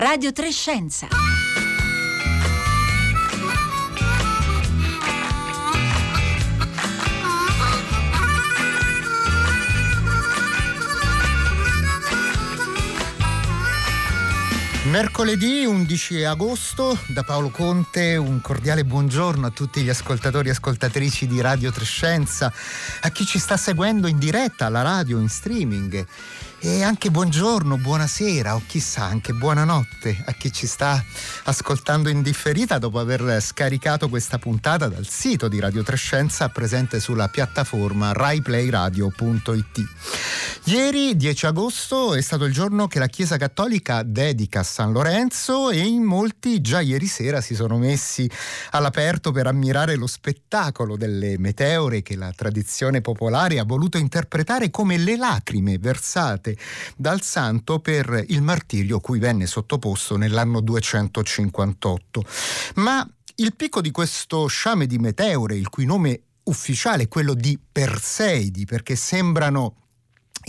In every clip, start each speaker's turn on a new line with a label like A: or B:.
A: Radio Trescenza.
B: Mercoledì 11 agosto da Paolo Conte un cordiale buongiorno a tutti gli ascoltatori e ascoltatrici di Radio Trescenza, a chi ci sta seguendo in diretta alla radio, in streaming e anche buongiorno, buonasera o chissà anche buonanotte a chi ci sta ascoltando in differita dopo aver scaricato questa puntata dal sito di Radio Trescenza presente sulla piattaforma raiplayradio.it. Ieri 10 agosto è stato il giorno che la Chiesa Cattolica dedica a San Lorenzo e in molti già ieri sera si sono messi all'aperto per ammirare lo spettacolo delle meteore che la tradizione popolare ha voluto interpretare come le lacrime versate date dal santo per il martirio cui venne sottoposto nell'anno 258. Ma il picco di questo sciame di meteore, il cui nome ufficiale è quello di Perseidi, perché sembrano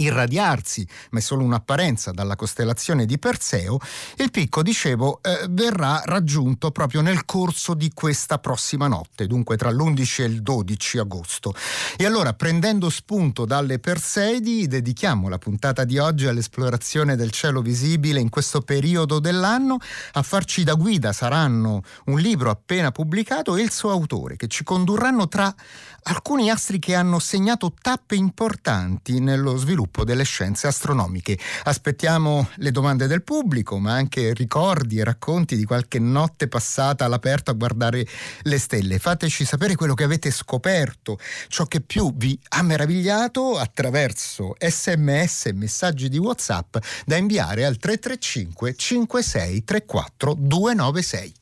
B: irradiarsi, ma è solo un'apparenza, dalla costellazione di Perseo, il picco, dicevo, eh, verrà raggiunto proprio nel corso di questa prossima notte, dunque tra l'11 e il 12 agosto. E allora, prendendo spunto dalle Perseidi, dedichiamo la puntata di oggi all'esplorazione del cielo visibile in questo periodo dell'anno. A farci da guida saranno un libro appena pubblicato e il suo autore, che ci condurranno tra alcuni astri che hanno segnato tappe importanti nello sviluppo delle scienze astronomiche. Aspettiamo le domande del pubblico, ma anche ricordi e racconti di qualche notte passata all'aperto a guardare le stelle. Fateci sapere quello che avete scoperto, ciò che più vi ha meravigliato attraverso sms e messaggi di WhatsApp da inviare al 335 56 34 296.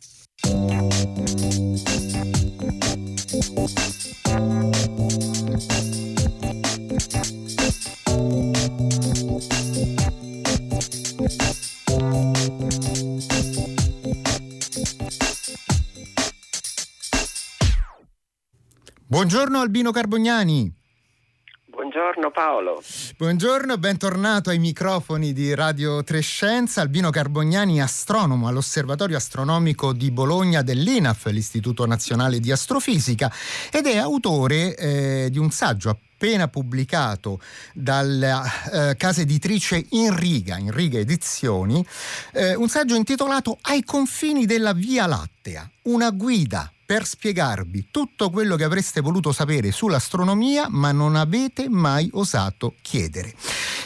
B: Buongiorno Albino Carbognani.
C: Buongiorno Paolo.
B: Buongiorno, bentornato ai microfoni di Radio Trescenza. Albino Carbognani, astronomo all'Osservatorio Astronomico di Bologna dell'INAF, l'Istituto Nazionale di Astrofisica, ed è autore eh, di un saggio appena pubblicato dalla eh, casa editrice In Riga, In Riga Edizioni, eh, un saggio intitolato Ai confini della Via Lattea, una guida per spiegarvi tutto quello che avreste voluto sapere sull'astronomia ma non avete mai osato chiedere.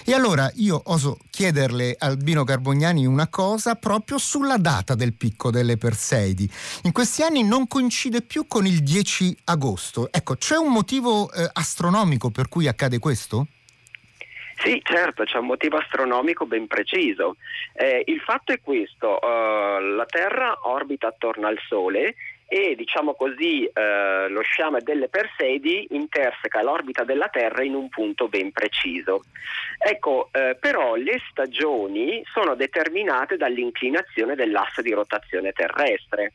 B: E allora io oso chiederle Albino Carbognani una cosa proprio sulla data del picco delle Perseidi. In questi anni non coincide più con il 10 agosto. Ecco, c'è un motivo eh, astronomico per cui accade questo?
C: Sì, certo, c'è un motivo astronomico ben preciso. Eh, il fatto è questo, uh, la Terra orbita attorno al Sole e diciamo così eh, lo sciame delle Perseidi interseca l'orbita della Terra in un punto ben preciso. Ecco, eh, però le stagioni sono determinate dall'inclinazione dell'asse di rotazione terrestre.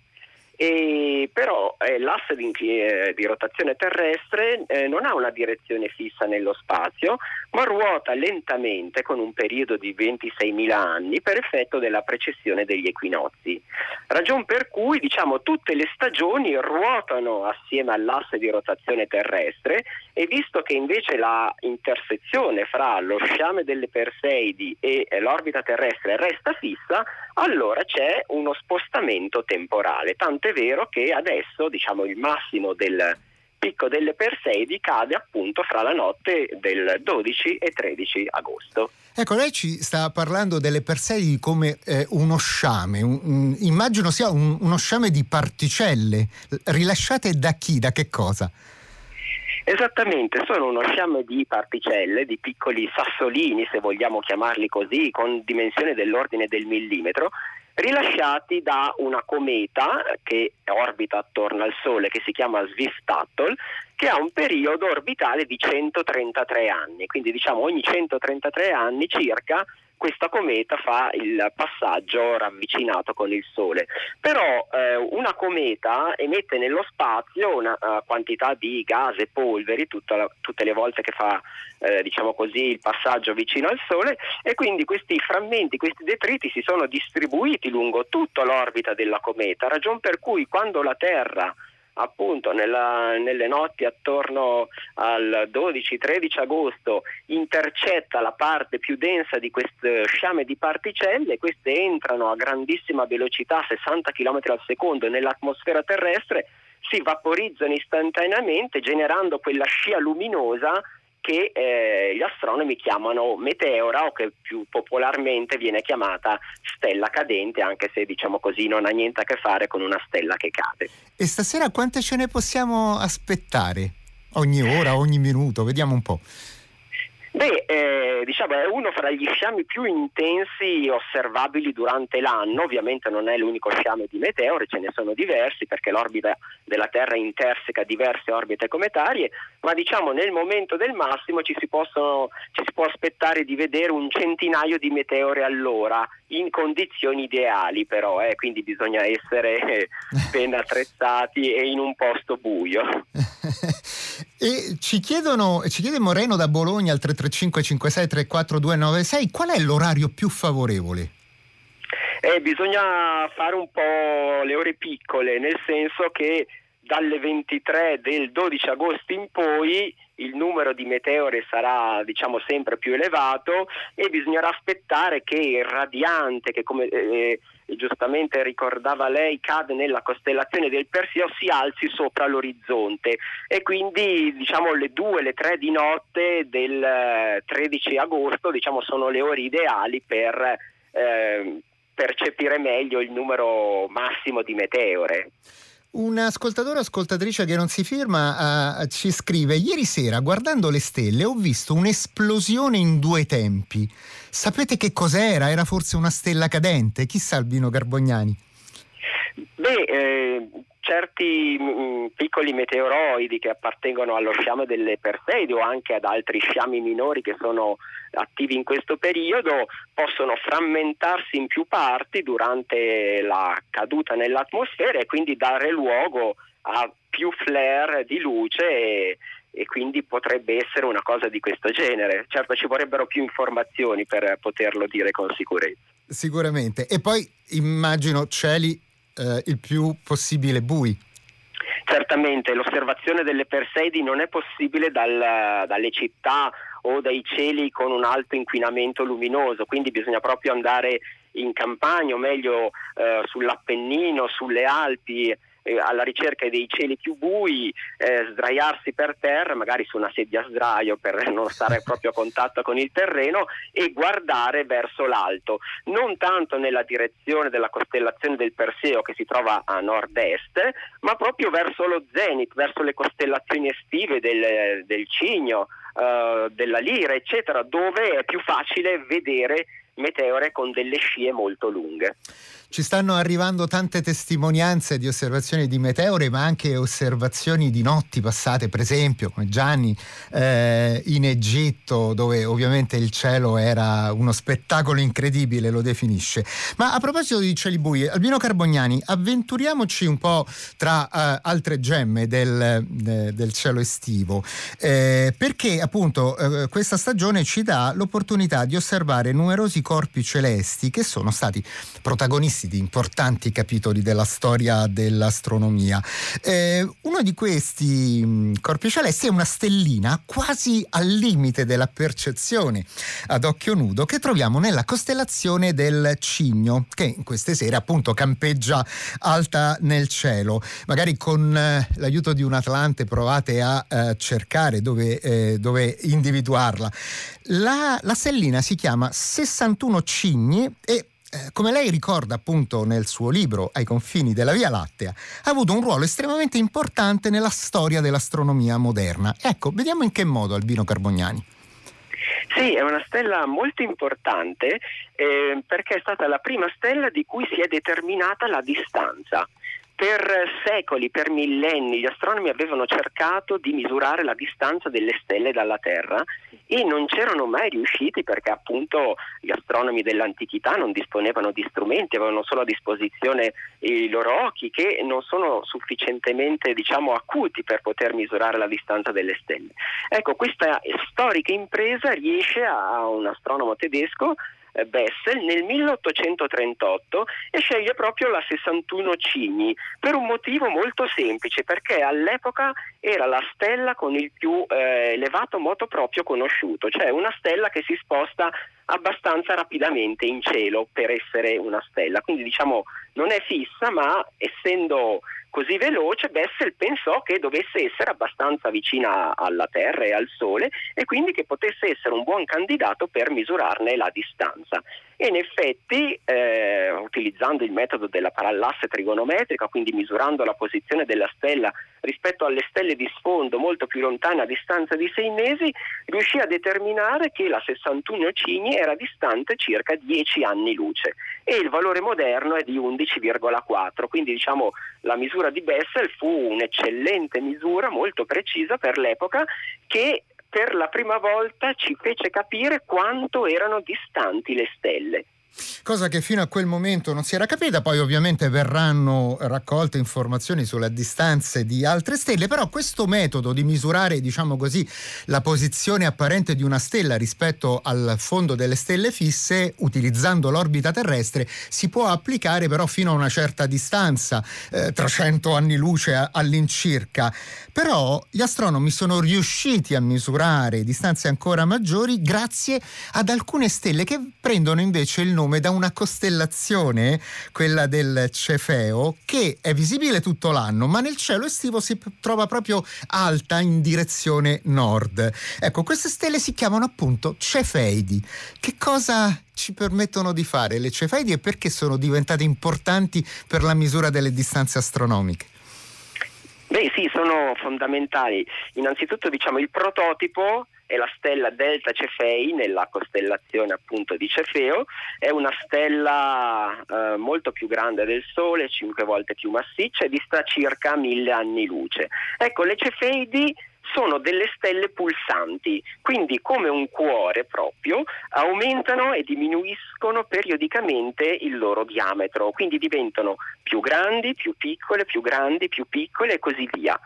C: E però eh, l'asse di, eh, di, rotazione terrestre eh, non ha una direzione fissa nello spazio, ma ruota lentamente con un periodo di 26.000 anni per effetto della precessione degli equinozi. Ragion per cui diciamo, tutte le stagioni ruotano assieme all'asse di rotazione terrestre e visto che invece la intersezione fra lo sciame delle Perseidi e l'orbita terrestre resta fissa, allora c'è uno spostamento temporale. Tanto è vero che adesso diciamo, il massimo del picco delle Perseidi cade appunto fra la notte del 12 e 13 agosto.
B: Ecco, lei ci sta parlando delle Perseidi come eh, uno sciame, un, un, immagino sia un, uno sciame di particelle, rilasciate da chi, da che cosa?
C: Esattamente, sono uno sciame di particelle, di piccoli sassolini, se vogliamo chiamarli così, con dimensione dell'ordine del millimetro, rilasciati da una cometa che orbita attorno al Sole, che si chiama Swift-Tuttle, che ha un periodo orbitale di 133 anni, quindi diciamo ogni 133 anni circa questa cometa fa il passaggio ravvicinato con il Sole. Però eh, una cometa emette nello spazio una uh, quantità di gas e polveri la, tutte le volte che fa eh, diciamo così, il passaggio vicino al Sole e quindi questi frammenti, questi detriti si sono distribuiti lungo tutta l'orbita della cometa, ragion per cui quando la Terra appunto nella, nelle notti attorno al 12-13 agosto intercetta la parte più densa di queste sciame di particelle, queste entrano a grandissima velocità, 60 km al secondo, nell'atmosfera terrestre, si vaporizzano istantaneamente generando quella scia luminosa che eh, gli astronomi chiamano meteora o che più popolarmente viene chiamata stella cadente, anche se diciamo così non ha niente a che fare con una stella che cade.
B: E stasera quante ce ne possiamo aspettare? Ogni ora, ogni minuto, vediamo un po'.
C: Beh, eh, diciamo è uno fra gli sciami più intensi osservabili durante l'anno, ovviamente non è l'unico sciame di meteore, ce ne sono diversi perché l'orbita della Terra interseca diverse orbite cometarie, ma diciamo nel momento del massimo ci si, possono, ci si può aspettare di vedere un centinaio di meteore all'ora in condizioni ideali però, eh, quindi bisogna essere ben attrezzati e in un posto buio.
B: e ci chiedono, ci chiede Moreno da Bologna al 335 56 34 296 qual è l'orario più favorevole?
C: Eh, bisogna fare un po' le ore piccole, nel senso che dalle 23 del 12 agosto in poi il numero di meteore sarà diciamo sempre più elevato e bisognerà aspettare che il radiante che come eh, giustamente ricordava lei cade nella costellazione del Perseo si alzi sopra l'orizzonte e quindi diciamo le 2 le 3 di notte del 13 eh, agosto diciamo sono le ore ideali per eh, percepire meglio il numero massimo di meteore.
B: Un ascoltatore o ascoltatrice che non si firma uh, ci scrive: Ieri sera, guardando le stelle, ho visto un'esplosione in due tempi. Sapete che cos'era? Era forse una stella cadente? Chissà Albino Carbognani.
C: Beh, eh, certi mh, mm, piccoli meteoroidi che appartengono allo sciame delle Perseidi o anche ad altri sciami minori che sono attivi in questo periodo possono frammentarsi in più parti durante la caduta nell'atmosfera e quindi dare luogo a più flare di luce e, e quindi potrebbe essere una cosa di questo genere. Certo ci vorrebbero più informazioni per poterlo dire con sicurezza.
B: Sicuramente. E poi immagino cieli eh, il più possibile bui.
C: Certamente l'osservazione delle Perseidi non è possibile dal, dalle città o dai cieli con un alto inquinamento luminoso, quindi bisogna proprio andare in campagna o meglio eh, sull'Appennino, sulle Alpi eh, alla ricerca dei cieli più bui, eh, sdraiarsi per terra, magari su una sedia a sdraio per non stare proprio a contatto con il terreno e guardare verso l'alto, non tanto nella direzione della costellazione del Perseo che si trova a nord-est, ma proprio verso lo zenit, verso le costellazioni estive del, del Cigno, eh, della Lira, eccetera, dove è più facile vedere meteore con delle scie molto lunghe.
B: Ci stanno arrivando tante testimonianze di osservazioni di meteore, ma anche osservazioni di notti passate, per esempio, come Gianni, eh, in Egitto, dove ovviamente il cielo era uno spettacolo incredibile, lo definisce. Ma a proposito di cieli bui, Albino Carbognani, avventuriamoci un po' tra eh, altre gemme del, de, del cielo estivo, eh, perché appunto eh, questa stagione ci dà l'opportunità di osservare numerosi corpi celesti che sono stati protagonisti di importanti capitoli della storia dell'astronomia. Eh, uno di questi mm, corpi celesti è una stellina quasi al limite della percezione ad occhio nudo che troviamo nella costellazione del Cigno, che in queste sere appunto campeggia alta nel cielo. Magari con eh, l'aiuto di un Atlante provate a eh, cercare dove, eh, dove individuarla. La, la stellina si chiama 61 Cigni e eh, come lei ricorda appunto nel suo libro Ai confini della Via Lattea, ha avuto un ruolo estremamente importante nella storia dell'astronomia moderna. Ecco, vediamo in che modo Albino Carbognani.
C: Sì, è una stella molto importante eh, perché è stata la prima stella di cui si è determinata la distanza. Per secoli, per millenni, gli astronomi avevano cercato di misurare la distanza delle stelle dalla Terra e non c'erano mai riusciti perché appunto gli astronomi dell'antichità non disponevano di strumenti, avevano solo a disposizione i loro occhi che non sono sufficientemente diciamo acuti per poter misurare la distanza delle stelle. Ecco, questa storica impresa riesce a un astronomo tedesco Bessel nel 1838 e sceglie proprio la 61 Cigni per un motivo molto semplice perché all'epoca era la stella con il più eh, elevato moto proprio conosciuto, cioè una stella che si sposta abbastanza rapidamente in cielo per essere una stella, quindi diciamo non è fissa ma essendo così veloce, Bessel pensò che dovesse essere abbastanza vicina alla Terra e al Sole e quindi che potesse essere un buon candidato per misurarne la distanza. E in effetti, eh, utilizzando il metodo della parallasse trigonometrica, quindi misurando la posizione della stella rispetto alle stelle di sfondo molto più lontane a distanza di sei mesi, riuscì a determinare che la 61 Cigni era distante circa 10 anni luce e il valore moderno è di 11,4, quindi diciamo la misura di Bessel fu un'eccellente misura, molto precisa per l'epoca, che per la prima volta ci fece capire quanto erano distanti le stelle
B: cosa che fino a quel momento non si era capita, poi ovviamente verranno raccolte informazioni sulle distanze di altre stelle, però questo metodo di misurare, diciamo così, la posizione apparente di una stella rispetto al fondo delle stelle fisse, utilizzando l'orbita terrestre, si può applicare però fino a una certa distanza, eh, 300 anni luce all'incirca. Però gli astronomi sono riusciti a misurare distanze ancora maggiori grazie ad alcune stelle che prendono invece il nome da una costellazione, quella del Cefeo, che è visibile tutto l'anno, ma nel cielo estivo si trova proprio alta in direzione nord. Ecco, queste stelle si chiamano appunto Cefeidi. Che cosa ci permettono di fare le Cefeidi e perché sono diventate importanti per la misura delle distanze astronomiche?
C: Beh sì, sono fondamentali. Innanzitutto diciamo il prototipo è la stella Delta Cefei nella costellazione appunto di Cefeo, è una stella eh, molto più grande del Sole, cinque volte più massiccia e dista circa mille anni luce. Ecco, le Cefeidi sono delle stelle pulsanti, quindi come un cuore proprio, aumentano e diminuiscono periodicamente il loro diametro, quindi diventano più grandi, più piccole, più grandi, più piccole e così via.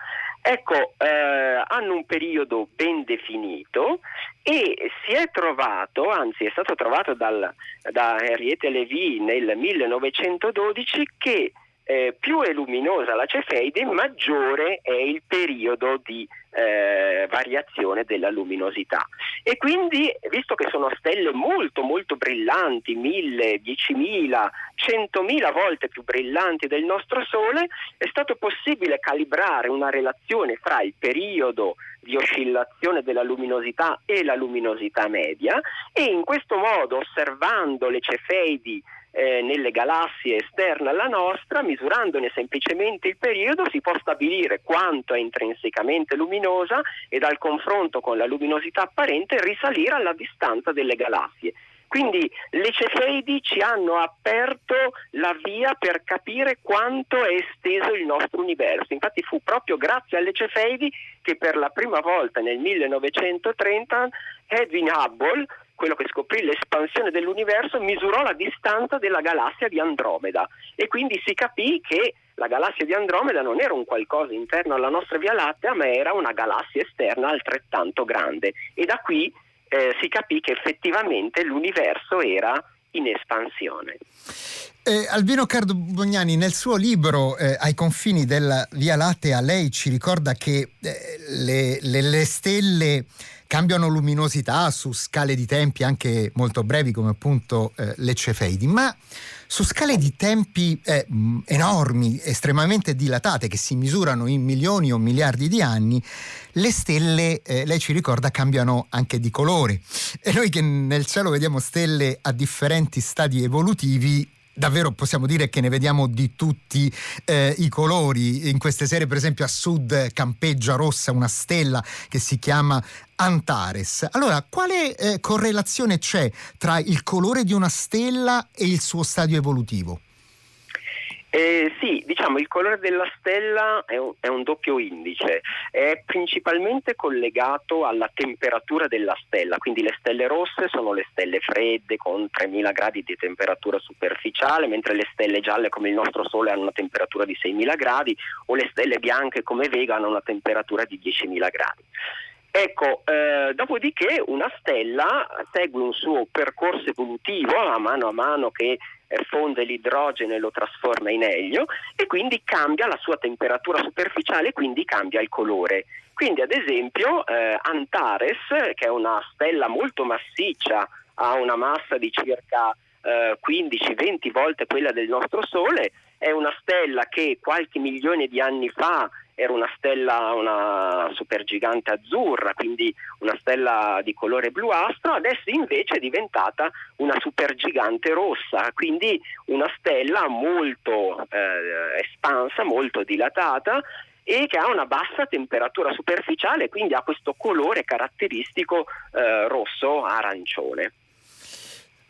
C: Ecco, eh, hanno un periodo ben definito e si è trovato, anzi è stato trovato dal, da Henriette Levy nel 1912 che eh, più è luminosa la cefeide, maggiore è il periodo di eh, variazione della luminosità. E quindi, visto che sono stelle molto molto brillanti, mille, diecimila, centomila volte più brillanti del nostro Sole, è stato possibile calibrare una relazione fra il periodo di oscillazione della luminosità e la luminosità media e in questo modo osservando le cefeidi eh, nelle galassie esterne alla nostra, misurandone semplicemente il periodo, si può stabilire quanto è intrinsecamente luminosa e dal confronto con la luminosità apparente risalire alla distanza delle galassie. Quindi le Cefeidi ci hanno aperto la via per capire quanto è esteso il nostro universo. Infatti fu proprio grazie alle Cefeidi che per la prima volta nel 1930 Edwin Hubble quello che scoprì l'espansione dell'universo, misurò la distanza della galassia di Andromeda e quindi si capì che la galassia di Andromeda non era un qualcosa interno alla nostra Via Lattea, ma era una galassia esterna altrettanto grande e da qui eh, si capì che effettivamente l'universo era in espansione.
B: Eh, Albino Cardobognani, nel suo libro eh, Ai confini della Via Lattea, lei ci ricorda che eh, le, le, le stelle cambiano luminosità su scale di tempi anche molto brevi come appunto eh, le cefeidi, ma su scale di tempi eh, enormi, estremamente dilatate, che si misurano in milioni o miliardi di anni, le stelle, eh, lei ci ricorda, cambiano anche di colore. E noi che nel cielo vediamo stelle a differenti stadi evolutivi, davvero possiamo dire che ne vediamo di tutti eh, i colori. In queste serie, per esempio, a sud campeggia rossa una stella che si chiama Antares. Allora, quale eh, correlazione c'è tra il colore di una stella e il suo stadio evolutivo?
C: Eh, sì, diciamo il colore della stella è un, è un, doppio indice, è principalmente collegato alla temperatura della stella, quindi le stelle rosse sono le stelle fredde con 3000 gradi di temperatura superficiale, mentre le stelle gialle come il nostro Sole hanno una temperatura di 6000 gradi o le stelle bianche come Vega hanno una temperatura di 10.000 gradi. Ecco, eh, dopodiché una stella segue un suo percorso evolutivo a mano a mano che fonde l'idrogeno e lo trasforma in elio e quindi cambia la sua temperatura superficiale e quindi cambia il colore. Quindi ad esempio eh, Antares, che è una stella molto massiccia, ha una massa di circa eh, 15-20 volte quella del nostro Sole, è una stella che qualche milione di anni fa era una stella, una supergigante azzurra, quindi una stella di colore bluastro, adesso invece è diventata una supergigante rossa, quindi una stella molto eh, espansa, molto dilatata e che ha una bassa temperatura superficiale, quindi ha questo colore caratteristico eh, rosso-arancione.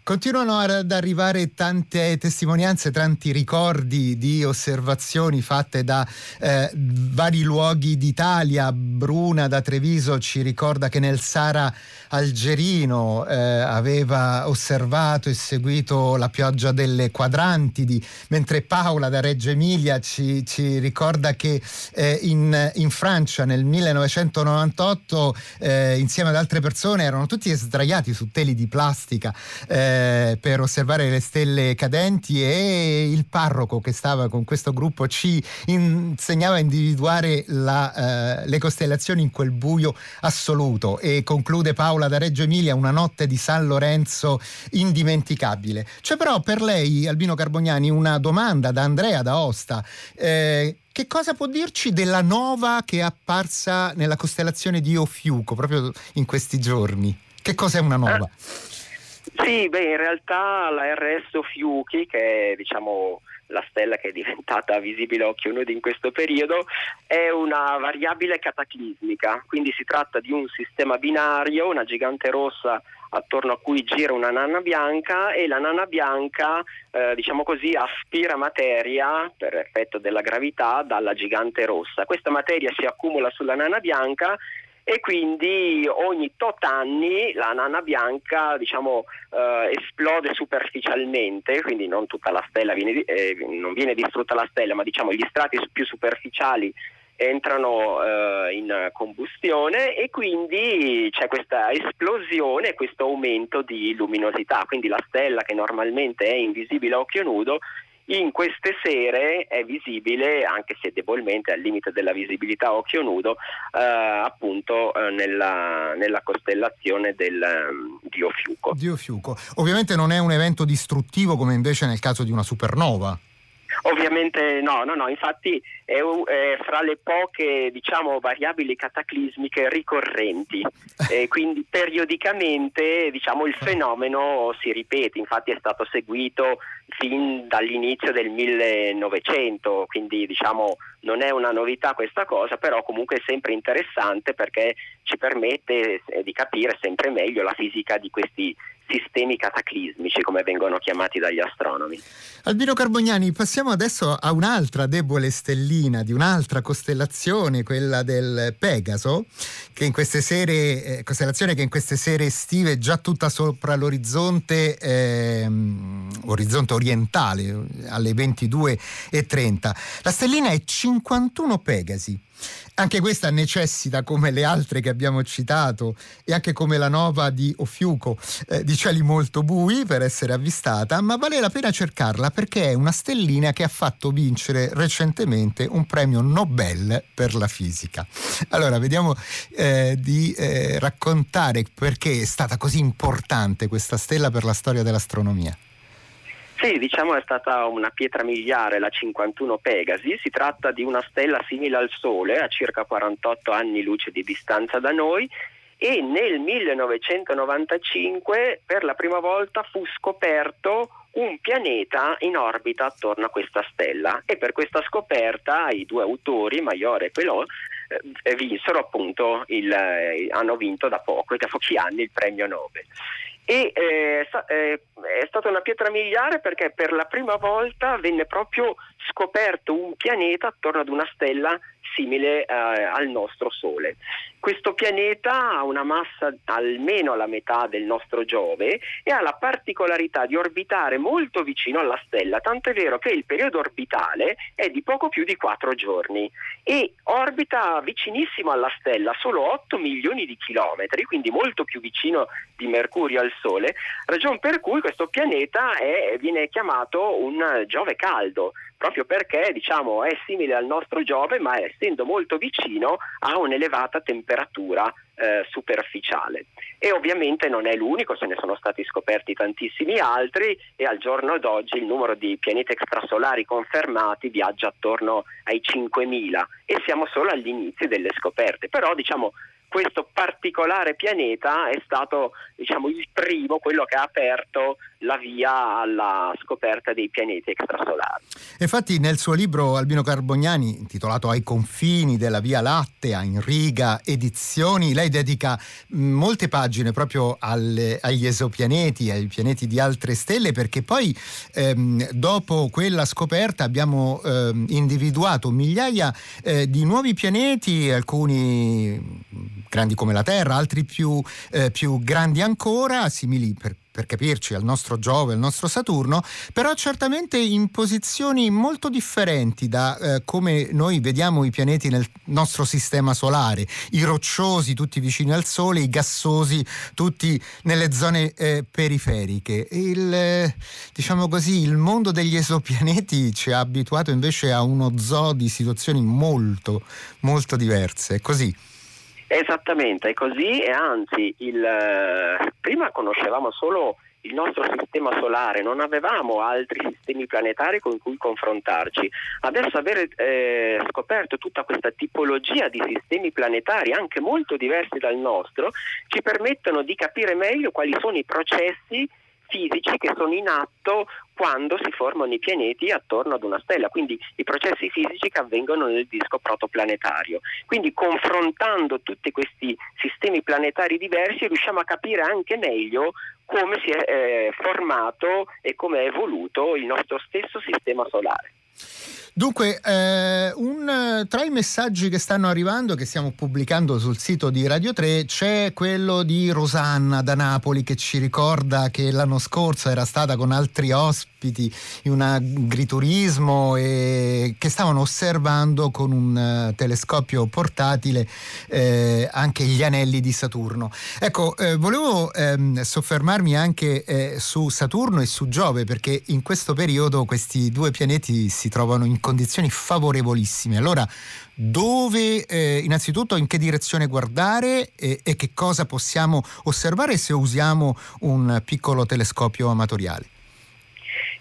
B: Continuano ad arrivare tante testimonianze, tanti ricordi di osservazioni fatte da eh, vari luoghi d'Italia. Bruna da Treviso ci ricorda che nel Sara algerino eh, aveva osservato e seguito la pioggia delle quadrantidi, mentre Paola da Reggio Emilia ci, ci ricorda che eh, in, in, Francia nel 1998 eh, insieme ad altre persone erano tutti sdraiati su teli di plastica eh, per osservare le stelle cadenti e il parroco che stava con questo gruppo ci insegnava a individuare la, eh, le costellazioni in quel buio assoluto e conclude Paola da Reggio Emilia una notte di San Lorenzo indimenticabile. C'è però per lei, Albino Carbognani, una domanda da Andrea da Osta. Eh, che cosa può dirci della nova che è apparsa nella costellazione di Ofiuco proprio in questi giorni? Che cos'è una nova? Eh.
C: Sì, beh, in realtà la RS Fiuchi, che è diciamo, la stella che è diventata visibile a occhio nudo in questo periodo, è una variabile cataclismica, quindi si tratta di un sistema binario, una gigante rossa attorno a cui gira una nana bianca e la nana bianca, eh, diciamo così, aspira materia per effetto della gravità dalla gigante rossa. Questa materia si accumula sulla nana bianca e quindi ogni tot anni la nana bianca diciamo, eh, esplode superficialmente, quindi non tutta la stella viene, eh, non viene distrutta la stella, ma diciamo gli strati più superficiali entrano eh, in combustione e quindi c'è questa esplosione, questo aumento di luminosità, quindi la stella che normalmente è invisibile a occhio nudo in queste sere è visibile, anche se debolmente al limite della visibilità a occhio nudo, eh, appunto eh, nella, nella, costellazione del, um, di Ofiuco.
B: Di. Ovviamente non è un evento distruttivo come invece nel caso di una supernova.
C: Ovviamente no, no, no, infatti è, è fra le poche diciamo, variabili cataclismiche ricorrenti, e quindi periodicamente diciamo, il fenomeno si ripete, infatti è stato seguito fin dall'inizio del 1900, quindi diciamo, non è una novità questa cosa, però comunque è sempre interessante perché ci permette eh, di capire sempre meglio la fisica di questi sistemi cataclismici, come vengono chiamati dagli astronomi.
B: Albino Carbognani, passiamo adesso a un'altra debole stellina di un'altra costellazione, quella del Pegaso, che in queste sere, eh, costellazione che in queste sere estive è già tutta sopra l'orizzonte, orizzonte orientale, alle 22.30. La stellina è 51 Pegasi. Anche questa necessita, come le altre che abbiamo citato, e anche come la nova di Ofiuco, eh, di cieli molto bui per essere avvistata, ma vale la pena cercarla perché è una stellina che ha fatto vincere recentemente un premio Nobel per la fisica. Allora, vediamo eh, di eh, raccontare perché è stata così importante questa stella per la storia dell'astronomia.
C: Sì, diciamo è stata una pietra miliare, la 51 Pegasi. Si tratta di una stella simile al Sole, a circa 48 anni luce di distanza da noi, e nel 1995 per la prima volta fu scoperto un pianeta in orbita attorno a questa stella e per questa scoperta i due autori, Maiore e Pelot, eh, vinsero appunto il, eh, hanno vinto da poco, da pochi anni il premio Nobel. E eh, è stata una pietra miliare perché per la prima volta venne proprio scoperto un pianeta attorno ad una stella simile eh, al nostro Sole. Questo pianeta ha una massa almeno la metà del nostro Giove e ha la particolarità di orbitare molto vicino alla stella, tanto è vero che il periodo orbitale è di poco più di 4 giorni e orbita vicinissimo alla stella, solo 8 milioni di chilometri, quindi molto più vicino di Mercurio al Sole, ragion per cui questo pianeta è, viene chiamato un Giove caldo, proprio perché diciamo, è simile al nostro Giove, ma essendo molto vicino ha un'elevata temperatura eh, superficiale. E ovviamente non è l'unico, se ne sono stati scoperti tantissimi altri e al giorno d'oggi il numero di pianeti extrasolari confermati viaggia attorno ai 5.000 e siamo solo agli inizi delle scoperte. Però diciamo questo particolare pianeta è stato diciamo, il primo, quello che ha aperto la via alla scoperta dei pianeti extrasolari.
B: Infatti nel suo libro Albino Carbognani, intitolato Ai confini della Via Lattea, in riga edizioni, lei dedica molte pagine proprio alle, agli esopianeti, ai pianeti di altre stelle, perché poi ehm, dopo quella scoperta abbiamo ehm, individuato migliaia eh, di nuovi pianeti, alcuni grandi come la Terra, altri più, eh, più grandi ancora, simili per per capirci, al nostro Giove, al nostro Saturno, però certamente in posizioni molto differenti da eh, come noi vediamo i pianeti nel nostro sistema solare, i rocciosi tutti vicini al Sole, i gassosi tutti nelle zone eh, periferiche. Il, eh, diciamo così, il mondo degli esopianeti ci ha abituato invece a uno zoo di situazioni molto, molto diverse. Così.
C: Esattamente, è così e anzi il, eh, prima conoscevamo solo il nostro sistema solare, non avevamo altri sistemi planetari con cui confrontarci. Adesso aver eh, scoperto tutta questa tipologia di sistemi planetari, anche molto diversi dal nostro, ci permettono di capire meglio quali sono i processi fisici che sono in atto quando si formano i pianeti attorno ad una stella, quindi i processi fisici che avvengono nel disco protoplanetario. Quindi confrontando tutti questi sistemi planetari diversi riusciamo a capire anche meglio come si è eh, formato e come è evoluto il nostro stesso sistema solare.
B: Dunque, eh, un, tra i messaggi che stanno arrivando, che stiamo pubblicando sul sito di Radio 3, c'è quello di Rosanna da Napoli che ci ricorda che l'anno scorso era stata con altri ospiti in un agriturismo e che stavano osservando con un uh, telescopio portatile eh, anche gli anelli di Saturno. Ecco, eh, volevo ehm, soffermarmi anche eh, su Saturno e su Giove perché in questo periodo questi due pianeti si trovano in condizioni favorevolissime. Allora, dove, eh, innanzitutto, in che direzione guardare e, e che cosa possiamo osservare se usiamo un piccolo telescopio amatoriale?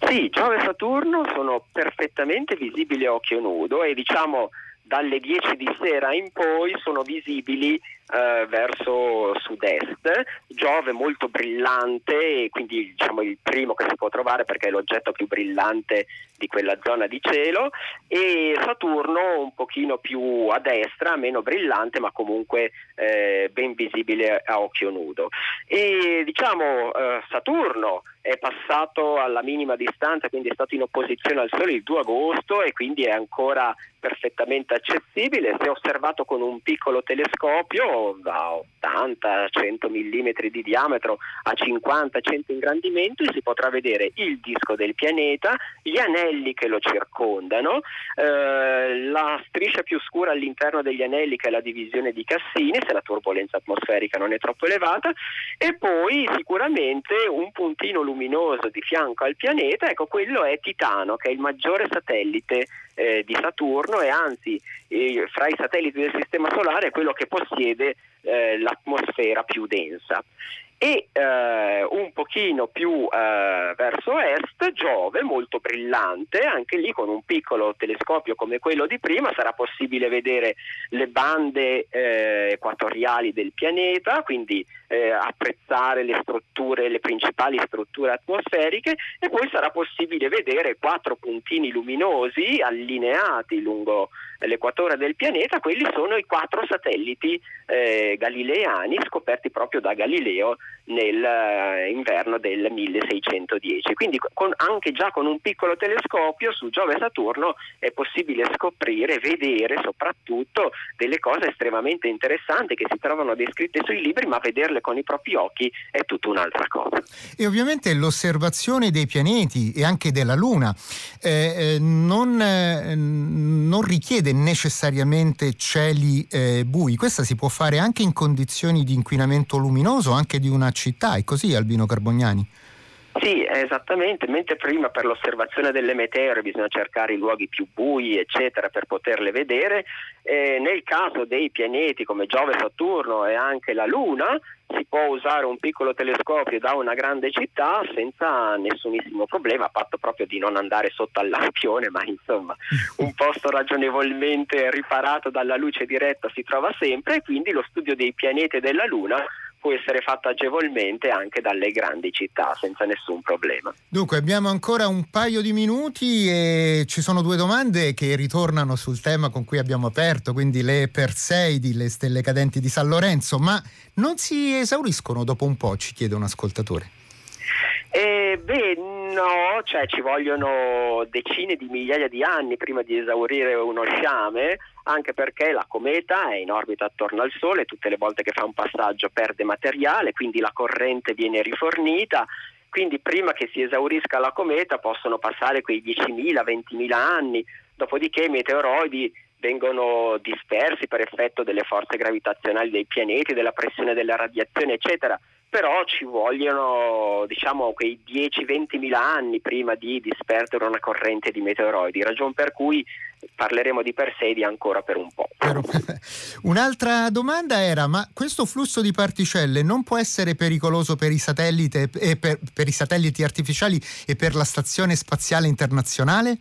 C: Sì, Giove e Saturno sono perfettamente visibili a occhio nudo e diciamo dalle 10 di sera in poi sono visibili eh, verso sud-est, Giove molto brillante, quindi diciamo il primo che si può trovare perché è l'oggetto più brillante di quella zona di cielo e Saturno un pochino più a destra, meno brillante ma comunque eh, ben visibile a occhio nudo. E diciamo eh, Saturno è passato alla minima distanza, quindi è stato in opposizione al Sole il 2 agosto e quindi è ancora perfettamente accessibile, si è osservato con un piccolo telescopio da 80-100 mm di diametro a 50-100 ingrandimento e si potrà vedere il disco del pianeta, gli anelli che lo circondano, eh, la striscia più scura all'interno degli anelli che è la divisione di Cassini se la turbolenza atmosferica non è troppo elevata e poi sicuramente un puntino luminoso di fianco al pianeta, ecco quello è Titano che è il maggiore satellite eh, di Saturno e anzi eh, fra i satelliti del Sistema Solare è quello che possiede eh, l'atmosfera più densa e eh, un pochino più eh, verso est Giove molto brillante, anche lì con un piccolo telescopio come quello di prima sarà possibile vedere le bande eh, equatoriali del pianeta, quindi eh, apprezzare le strutture, le principali strutture atmosferiche e poi sarà possibile vedere quattro puntini luminosi allineati lungo l'equatore del pianeta, quelli sono i quattro satelliti eh, galileani scoperti proprio da Galileo nell'inverno eh, del 1610. Quindi con, anche già con un piccolo telescopio su Giove e Saturno è possibile scoprire, vedere soprattutto delle cose estremamente interessanti che si trovano descritte sui libri, ma vederle con i propri occhi è tutta un'altra cosa.
B: E ovviamente l'osservazione dei pianeti e anche della Luna eh, eh non, eh, non, richiede necessariamente cieli eh, bui, questa si può fare anche in condizioni di inquinamento luminoso, anche di una città, è così Albino Carbognani?
C: Sì, esattamente, mentre prima per l'osservazione delle meteore bisogna cercare i luoghi più bui, eccetera, per poterle vedere, eh, nel caso dei pianeti come Giove, Saturno e anche la Luna si può usare un piccolo telescopio da una grande città senza nessunissimo problema, a patto proprio di non andare sotto al lampione, ma insomma un posto ragionevolmente riparato dalla luce diretta si trova sempre e quindi lo studio dei pianeti e della Luna può essere fatto agevolmente anche dalle grandi città senza nessun problema.
B: Dunque abbiamo ancora un paio di minuti e ci sono due domande che ritornano sul tema con cui abbiamo aperto, quindi le Perseidi, le stelle cadenti di San Lorenzo, ma non si esauriscono dopo un po', ci chiede un ascoltatore.
C: Eh, beh, no, cioè ci vogliono decine di migliaia di anni prima di esaurire uno sciame, anche perché la cometa è in orbita attorno al Sole, tutte le volte che fa un passaggio perde materiale, quindi la corrente viene rifornita, quindi prima che si esaurisca la cometa possono passare quei 10.000, 20.000 anni, dopodiché i meteoroidi vengono dispersi per effetto delle forze gravitazionali dei pianeti, della pressione della radiazione, eccetera però ci vogliono diciamo quei 10-20 mila anni prima di disperdere una corrente di meteoroidi, ragione per cui parleremo di Perseidi ancora per un po'.
B: Un'altra domanda era, ma questo flusso di particelle non può essere pericoloso per i satelliti, e per, per i satelliti artificiali e per la Stazione Spaziale Internazionale?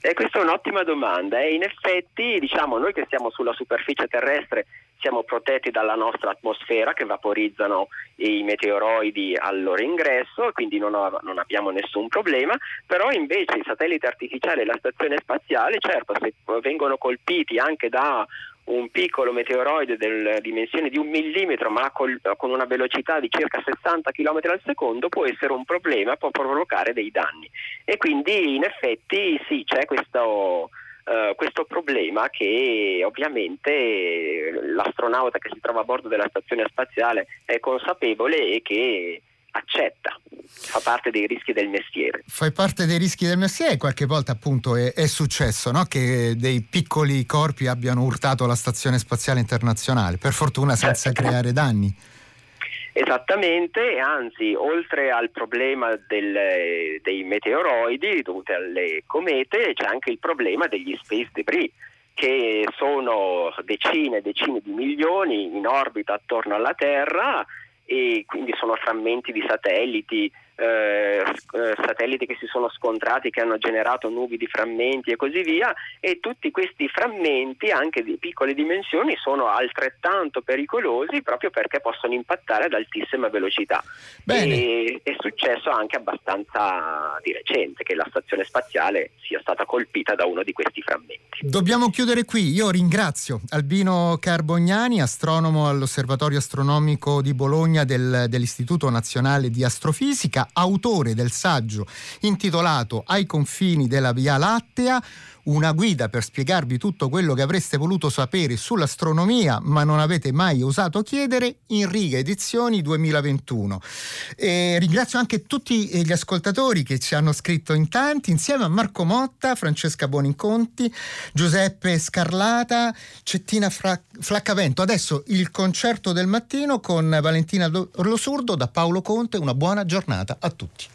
C: Eh, questa è un'ottima domanda e in effetti diciamo, noi che siamo sulla superficie terrestre siamo protetti dalla nostra atmosfera che vaporizzano i meteoroidi al loro ingresso, quindi non, ho, non, abbiamo nessun problema, però invece i satelliti artificiali e la stazione spaziale, certo, se vengono colpiti anche da un piccolo meteoroide della dimensione di un millimetro ma col, con una velocità di circa 60 km al secondo può essere un problema, può provocare dei danni. E quindi in effetti sì c'è questo Uh, questo problema che ovviamente l'astronauta che si trova a bordo della stazione spaziale è consapevole e che accetta, fa parte dei rischi del mestiere.
B: Fai parte dei rischi del mestiere qualche volta appunto è, è successo no? che dei piccoli corpi abbiano urtato la stazione spaziale internazionale, per fortuna senza certo. creare danni.
C: Esattamente, anzi, oltre al problema del, dei meteoroidi dovuti alle comete, c'è anche il problema degli space debris che sono decine e decine di milioni in orbita attorno alla Terra e quindi sono frammenti di satelliti, eh, eh, satelliti che si sono scontrati, che hanno generato nubi di frammenti e così via, e tutti questi frammenti, anche di piccole dimensioni, sono altrettanto pericolosi proprio perché possono impattare ad altissima velocità. E, è successo anche abbastanza di recente che la stazione spaziale sia stata colpita da uno di questi frammenti.
B: Dobbiamo chiudere qui. Io ringrazio Albino Carbognani, astronomo all'Osservatorio Astronomico di Bologna del, dell'Istituto Nazionale di Astrofisica autore del saggio intitolato Ai confini della Via Lattea, una guida per spiegarvi tutto quello che avreste voluto sapere sull'astronomia ma non avete mai osato chiedere in Riga Edizioni 2021. E ringrazio anche tutti gli ascoltatori che ci hanno scritto in tanti insieme a Marco Motta, Francesca Boninconti, Giuseppe Scarlata, Cettina Fra- Flaccavento. Adesso il concerto del mattino con Valentina Losurdo da Paolo Conte. Una buona giornata a tutti.